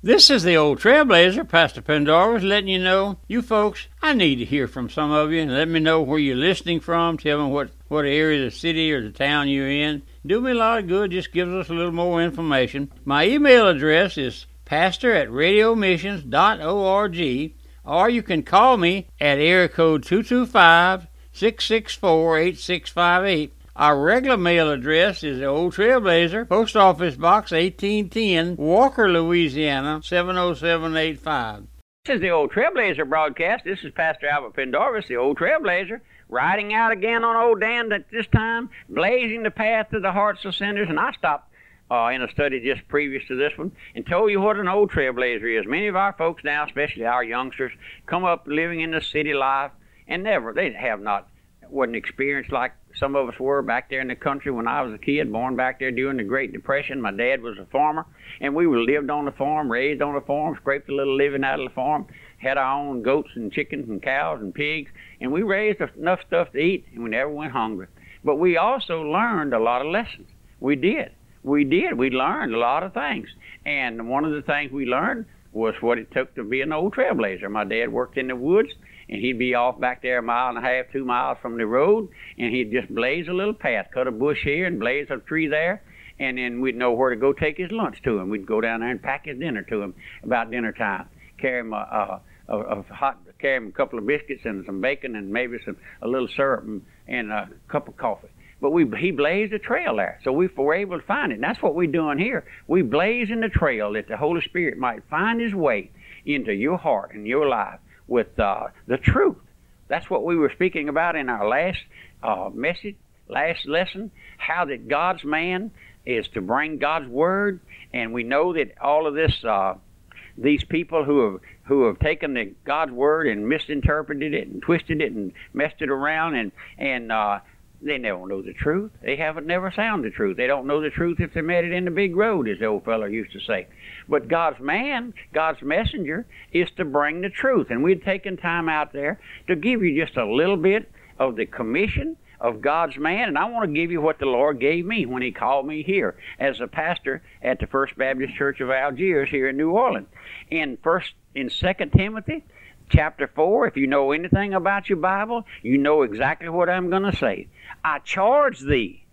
This is the old trailblazer, Pastor Pendarvis, letting you know, you folks, I need to hear from some of you and let me know where you're listening from. Tell me what, what area of the city or the town you're in. Do me a lot of good, just gives us a little more information. My email address is pastor at radiomissions.org, or you can call me at area code 225 664 8658. Our regular mail address is the Old Trailblazer, Post Office Box 1810, Walker, Louisiana 70785. This is the Old Trailblazer broadcast. This is Pastor Albert Pendarvis, the Old Trailblazer, riding out again on Old Dan at this time, blazing the path to the hearts of sinners. And I stopped uh, in a study just previous to this one and told you what an old trailblazer is. Many of our folks now, especially our youngsters, come up living in the city life and never, they have not, wasn't experienced like some of us were back there in the country when I was a kid, born back there during the Great Depression. My dad was a farmer, and we lived on the farm, raised on the farm, scraped a little living out of the farm, had our own goats and chickens and cows and pigs, and we raised enough stuff to eat, and we never went hungry. But we also learned a lot of lessons. We did. We did. We learned a lot of things. And one of the things we learned was what it took to be an old trailblazer. My dad worked in the woods, and he'd be off back there a mile and a half, two miles from the road, and he'd just blaze a little path, cut a bush here and blaze a tree there, and then we'd know where to go take his lunch to him. We'd go down there and pack his dinner to him about dinner time, carry him a, a, a, a hot, carry him a couple of biscuits and some bacon and maybe some a little syrup and, and a cup of coffee. But we he blazed a trail there, so we were able to find it. And that's what we're doing here. We blaze in the trail that the Holy Spirit might find His way into your heart and your life with uh, the truth. That's what we were speaking about in our last uh, message, last lesson. How that God's man is to bring God's word, and we know that all of this, uh, these people who have who have taken the God's word and misinterpreted it and twisted it and messed it around and and uh, they never know the truth. They haven't never found the truth. They don't know the truth if they met it in the big road, as the old fellow used to say. But God's man, God's messenger, is to bring the truth. And we'd taken time out there to give you just a little bit of the commission of God's man, and I want to give you what the Lord gave me when He called me here as a pastor at the First Baptist Church of Algiers here in New Orleans. In first in Second Timothy chapter 4, if you know anything about your Bible, you know exactly what I'm going to say. I charge thee.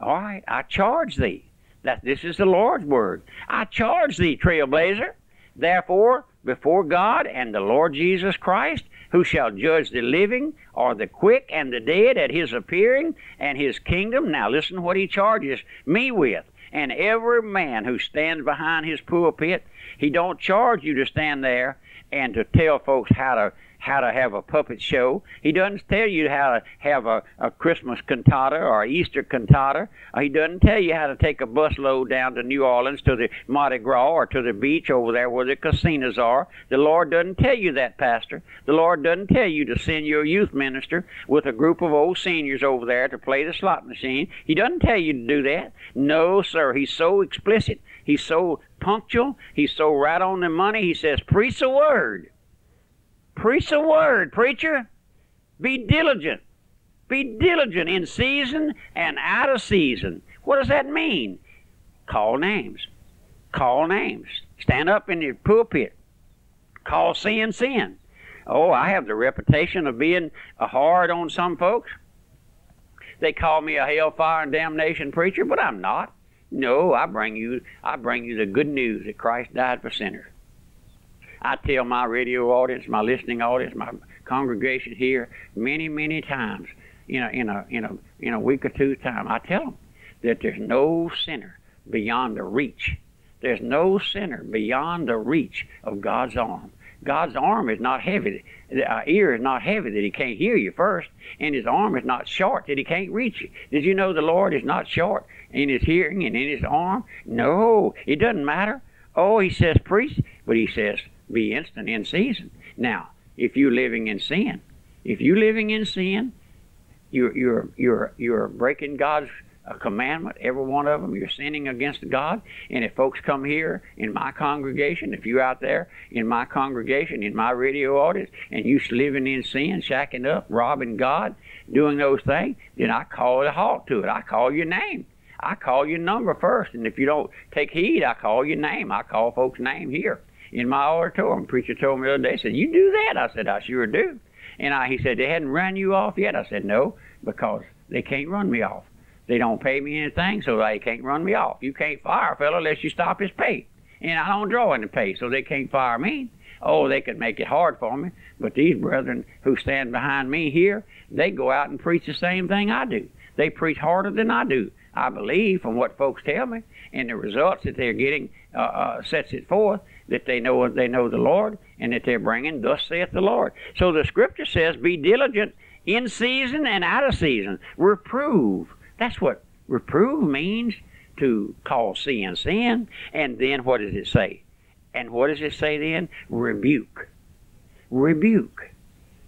All right, I charge thee. That this is the Lord's word. I charge thee, trailblazer. Therefore, before God and the Lord Jesus Christ, who shall judge the living or the quick and the dead at his appearing and his kingdom. Now listen what he charges me with. And every man who stands behind his pulpit, he don't charge you to stand there and to tell folks how to how to have a puppet show. He doesn't tell you how to have a, a Christmas cantata or Easter cantata. Uh, he doesn't tell you how to take a bus load down to New Orleans to the Mardi Gras or to the beach over there where the casinos are. The Lord doesn't tell you that, Pastor. The Lord doesn't tell you to send your youth minister with a group of old seniors over there to play the slot machine. He doesn't tell you to do that. No, sir. He's so explicit. He's so punctual. He's so right on the money. He says, preach the word. Preach the word, preacher. Be diligent. Be diligent in season and out of season. What does that mean? Call names. Call names. Stand up in your pulpit. Call sin sin. Oh, I have the reputation of being hard on some folks. They call me a hellfire and damnation preacher, but I'm not. No, I bring you I bring you the good news that Christ died for sinners. I tell my radio audience, my listening audience, my congregation here many, many times in a, in a, in a, in a week or two's time, I tell them that there's no sinner beyond the reach. There's no sinner beyond the reach of God's arm. God's arm is not heavy. Uh, ear is not heavy that he can't hear you first, and his arm is not short that he can't reach you. Did you know the Lord is not short in his hearing and in his arm? No, it doesn't matter. Oh, he says preach, but he says be instant in season. Now, if you're living in sin, if you're living in sin, you're you're you're you're breaking God's uh, commandment. Every one of them, you're sinning against God. And if folks come here in my congregation, if you're out there in my congregation, in my radio audience, and you're living in sin, shacking up, robbing God, doing those things, then I call a halt to it. I call your name. I call your number first, and if you don't take heed, I call your name. I call folks' name here in my auditorium. Preacher told me the other day, said, "You do that?" I said, "I sure do." And I, he said, "They hadn't run you off yet." I said, "No, because they can't run me off. They don't pay me anything, so they can't run me off. You can't fire a fellow unless you stop his pay, and I don't draw any pay, so they can't fire me." Oh, they could make it hard for me, but these brethren who stand behind me here, they go out and preach the same thing I do. They preach harder than I do. I believe from what folks tell me, and the results that they're getting uh, uh, sets it forth that they know they know the Lord, and that they're bringing. Thus saith the Lord. So the Scripture says, "Be diligent in season and out of season. Reprove." That's what reprove means to call sin sin. And then what does it say? And what does it say then? Rebuke. Rebuke.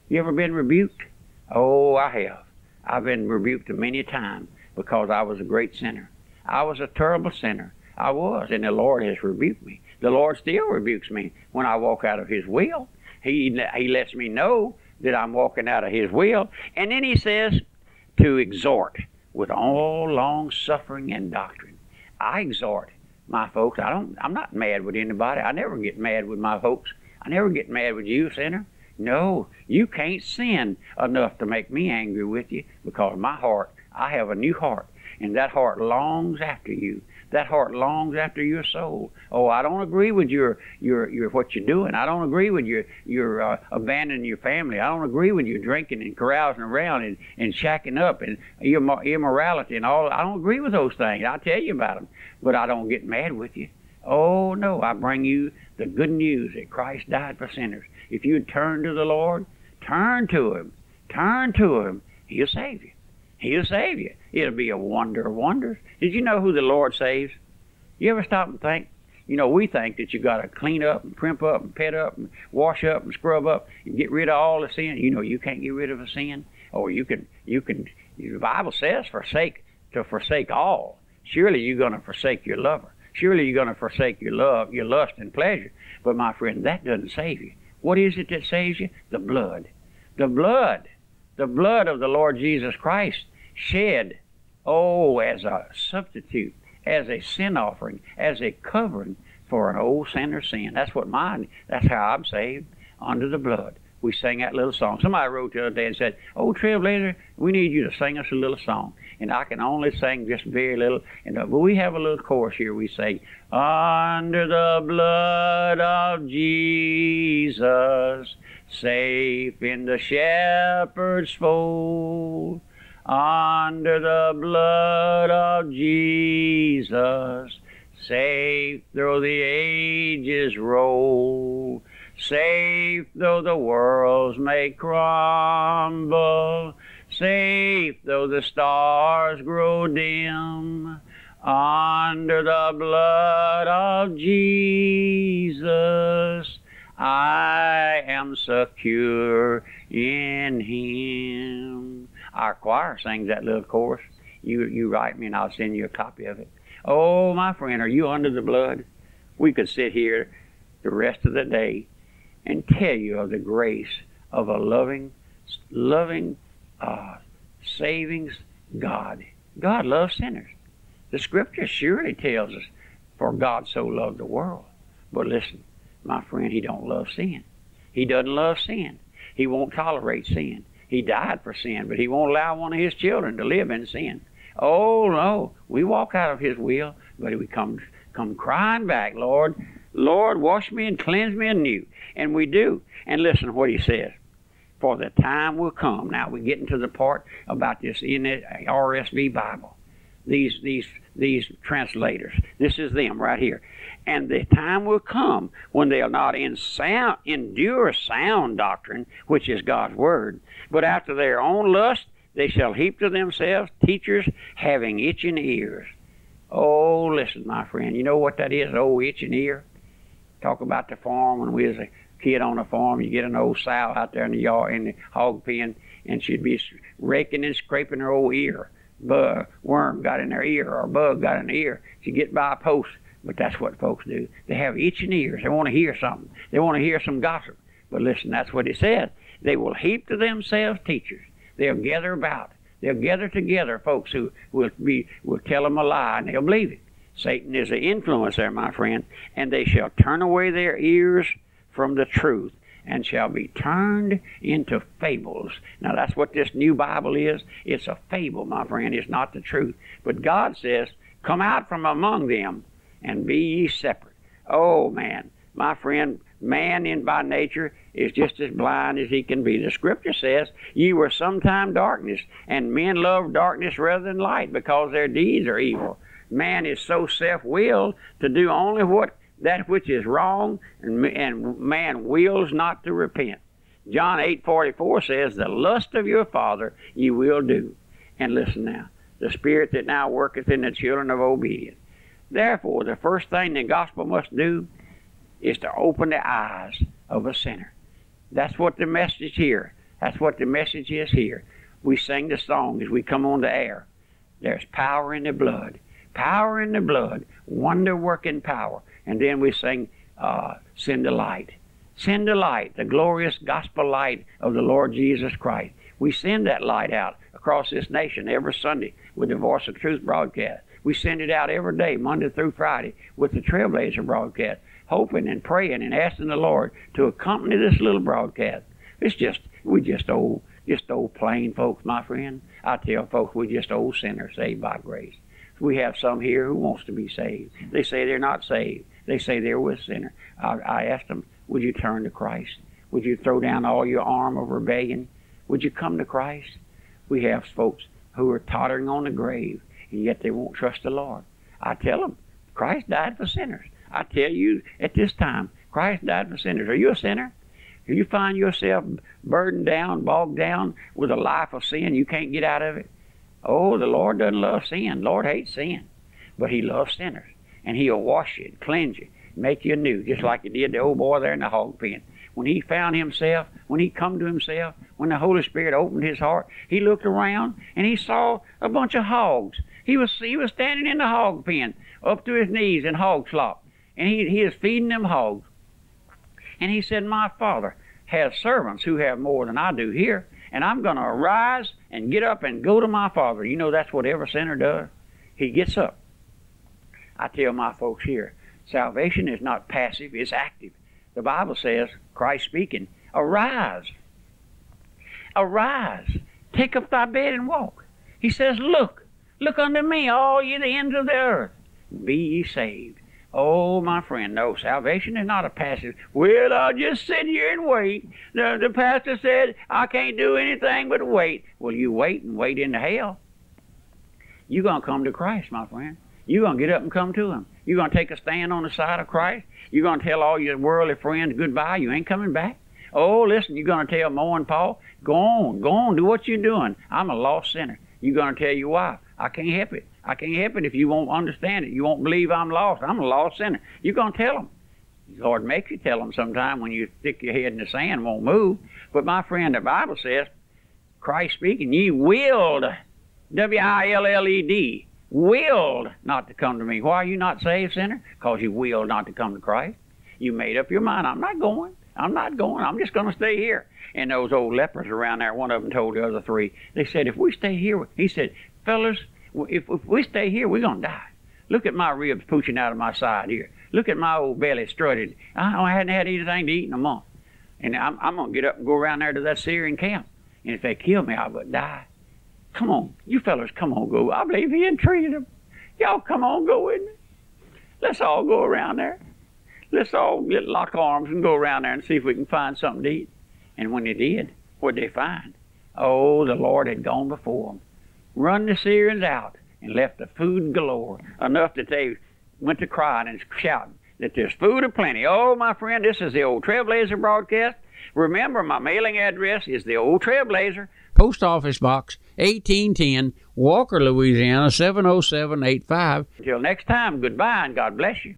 You ever been rebuked? Oh, I have. I've been rebuked many times because I was a great sinner. I was a terrible sinner. I was, and the Lord has rebuked me. The Lord still rebukes me when I walk out of His will. He, he lets me know that I'm walking out of His will. And then He says to exhort with all long suffering and doctrine. I exhort my folks. I don't. I'm not mad with anybody. I never get mad with my folks. I never get mad with you, sinner. No, you can't sin enough to make me angry with you because my heart, I have a new heart, and that heart longs after you. That heart longs after your soul. Oh, I don't agree with your your your what you're doing. I don't agree with your your uh, abandoning your family. I don't agree with you drinking and carousing around and and shacking up and your immorality and all. I don't agree with those things. I'll tell you about them, but I don't get mad with you. Oh no, I bring you the good news that Christ died for sinners. If you turn to the Lord, turn to Him, turn to Him, He'll save you. He'll save you. It'll be a wonder of wonders. Did you know who the Lord saves? You ever stop and think? You know, we think that you got to clean up and primp up and pet up and wash up and scrub up and get rid of all the sin. You know, you can't get rid of a sin, or you can. You can. The Bible says, "Forsake to forsake all." Surely you're going to forsake your lover. Surely you're going to forsake your love, your lust and pleasure. But my friend, that doesn't save you. What is it that saves you? The blood. The blood. The blood of the Lord Jesus Christ shed, oh, as a substitute, as a sin offering, as a covering for an old sinner's sin. That's what mine, that's how I'm saved, under the blood. We sang that little song. Somebody wrote the other day and said, Oh, Trailblazer, we need you to sing us a little song. And I can only sing just very little. And, uh, but we have a little chorus here. We say, Under the blood of Jesus, safe in the shepherd's fold under the blood of Jesus, safe though the ages roll, safe though the worlds may crumble, safe though the stars grow dim, under the blood of Jesus, I am secure in Him. Our choir sings that little chorus. You you write me and I'll send you a copy of it. Oh, my friend, are you under the blood? We could sit here the rest of the day and tell you of the grace of a loving, loving, uh, saving God. God loves sinners. The scripture surely tells us, for God so loved the world. But listen, my friend, he don't love sin. He doesn't love sin. He won't tolerate sin. He died for sin, but he won't allow one of his children to live in sin. Oh no, we walk out of his will, but we come come crying back, Lord, Lord, wash me and cleanse me anew. And we do. And listen to what he says. For the time will come. Now we're getting to the part about this in the RSV Bible. These these these translators. This is them right here. And the time will come when they'll not in sound, endure sound doctrine, which is God's word, but after their own lust they shall heap to themselves teachers having itching ears. Oh, listen, my friend, you know what that is, old itching ear? Talk about the farm when we was a kid on the farm. You get an old sow out there in the yard, in the hog pen, and she'd be raking and scraping her old ear. Bug, worm got in their ear, or a bug got in their ear. She'd get by a post but that's what folks do. They have itching ears. They want to hear something. They want to hear some gossip. But listen, that's what it said. They will heap to themselves teachers. They'll gather about They'll gather together folks who will be will tell them a lie and they'll believe it. Satan is an influencer, my friend, and they shall turn away their ears from the truth and shall be turned into fables. Now that's what this new Bible is. It's a fable, my friend. It's not the truth. But God says, Come out from among them and be ye separate. Oh man, my friend, man in by nature is just as blind as he can be. The scripture says, Ye were sometime darkness, and men love darkness rather than light because their deeds are evil. Man is so self willed to do only what that which is wrong, and, and man wills not to repent. John 8:44 says, "The lust of your father ye will do." And listen now, the spirit that now worketh in the children of obedience. Therefore, the first thing the gospel must do is to open the eyes of a sinner. That's what the message here. That's what the message is here. We sing the song as we come on the air. There's power in the blood. Power in the blood. Wonder working power. And then we sing, uh, Send the light. Send the light, the glorious gospel light of the Lord Jesus Christ. We send that light out across this nation every Sunday with the Voice of Truth broadcast. We send it out every day, Monday through Friday, with the Trailblazer broadcast, hoping and praying and asking the Lord to accompany this little broadcast. It's just, we just old, just old plain folks, my friend. I tell folks we're just old sinners saved by grace. We have some here who wants to be saved. They say they're not saved. They say they're with sinner. I, I asked them, would you turn to Christ? Would you throw down all your arm of rebellion? Would you come to Christ? We have folks who are tottering on the grave, and yet they won't trust the Lord. I tell them, Christ died for sinners. I tell you at this time, Christ died for sinners. Are you a sinner? Do you find yourself burdened down, bogged down with a life of sin? You can't get out of it. Oh, the Lord doesn't love sin. Lord hates sin. But He loves sinners and he'll wash you and cleanse you, make you new, just like he did the old boy there in the hog pen. When he found himself, when he come to himself, when the Holy Spirit opened his heart, he looked around and he saw a bunch of hogs. He was he was standing in the hog pen, up to his knees in hog slop, and he he is feeding them hogs. And he said, "My father has servants who have more than I do here, and I'm going to arise and get up and go to my father." You know that's what every sinner does. He gets up I tell my folks here, salvation is not passive, it's active. The Bible says, Christ speaking, arise. Arise. Take up thy bed and walk. He says, Look, look unto me, all ye the ends of the earth. Be ye saved. Oh, my friend, no, salvation is not a passive. Well, I'll just sit here and wait. The, the pastor said I can't do anything but wait. Well, you wait and wait into hell. You're going to come to Christ, my friend. You're going to get up and come to Him. You're going to take a stand on the side of Christ. You're going to tell all your worldly friends goodbye. You ain't coming back. Oh, listen, you're going to tell Mo and Paul, go on, go on, do what you're doing. I'm a lost sinner. You're going to tell your wife, I can't help it. I can't help it if you won't understand it. You won't believe I'm lost. I'm a lost sinner. You're going to tell them. The Lord makes you tell them sometime when you stick your head in the sand, won't move. But my friend, the Bible says, Christ speaking, ye willed, W I L L E D, willed not to come to me. Why are you not saved, sinner? Because you willed not to come to Christ. You made up your mind, I'm not going. I'm not going. I'm just going to stay here. And those old lepers around there, one of them told the other three, they said, if we stay here, he said, fellas, if, if we stay here, we're going to die. Look at my ribs pushing out of my side here. Look at my old belly strutted. I hadn't had anything to eat in a month. And I'm, I'm going to get up and go around there to that Syrian camp. And if they kill me, I will die. Come on, you fellas, come on, go. I believe he entreated them. Y'all come on, go with me. Let's all go around there. Let's all get lock arms and go around there and see if we can find something to eat. And when they did, what'd they find? Oh, the Lord had gone before them, run the Syrians out, and left the food galore, enough that they went to crying and shouting that there's food aplenty. Oh, my friend, this is the old Trailblazer broadcast. Remember, my mailing address is the old Trailblazer, Post Office Box 1810, Walker, Louisiana 70785. Until next time, goodbye and God bless you.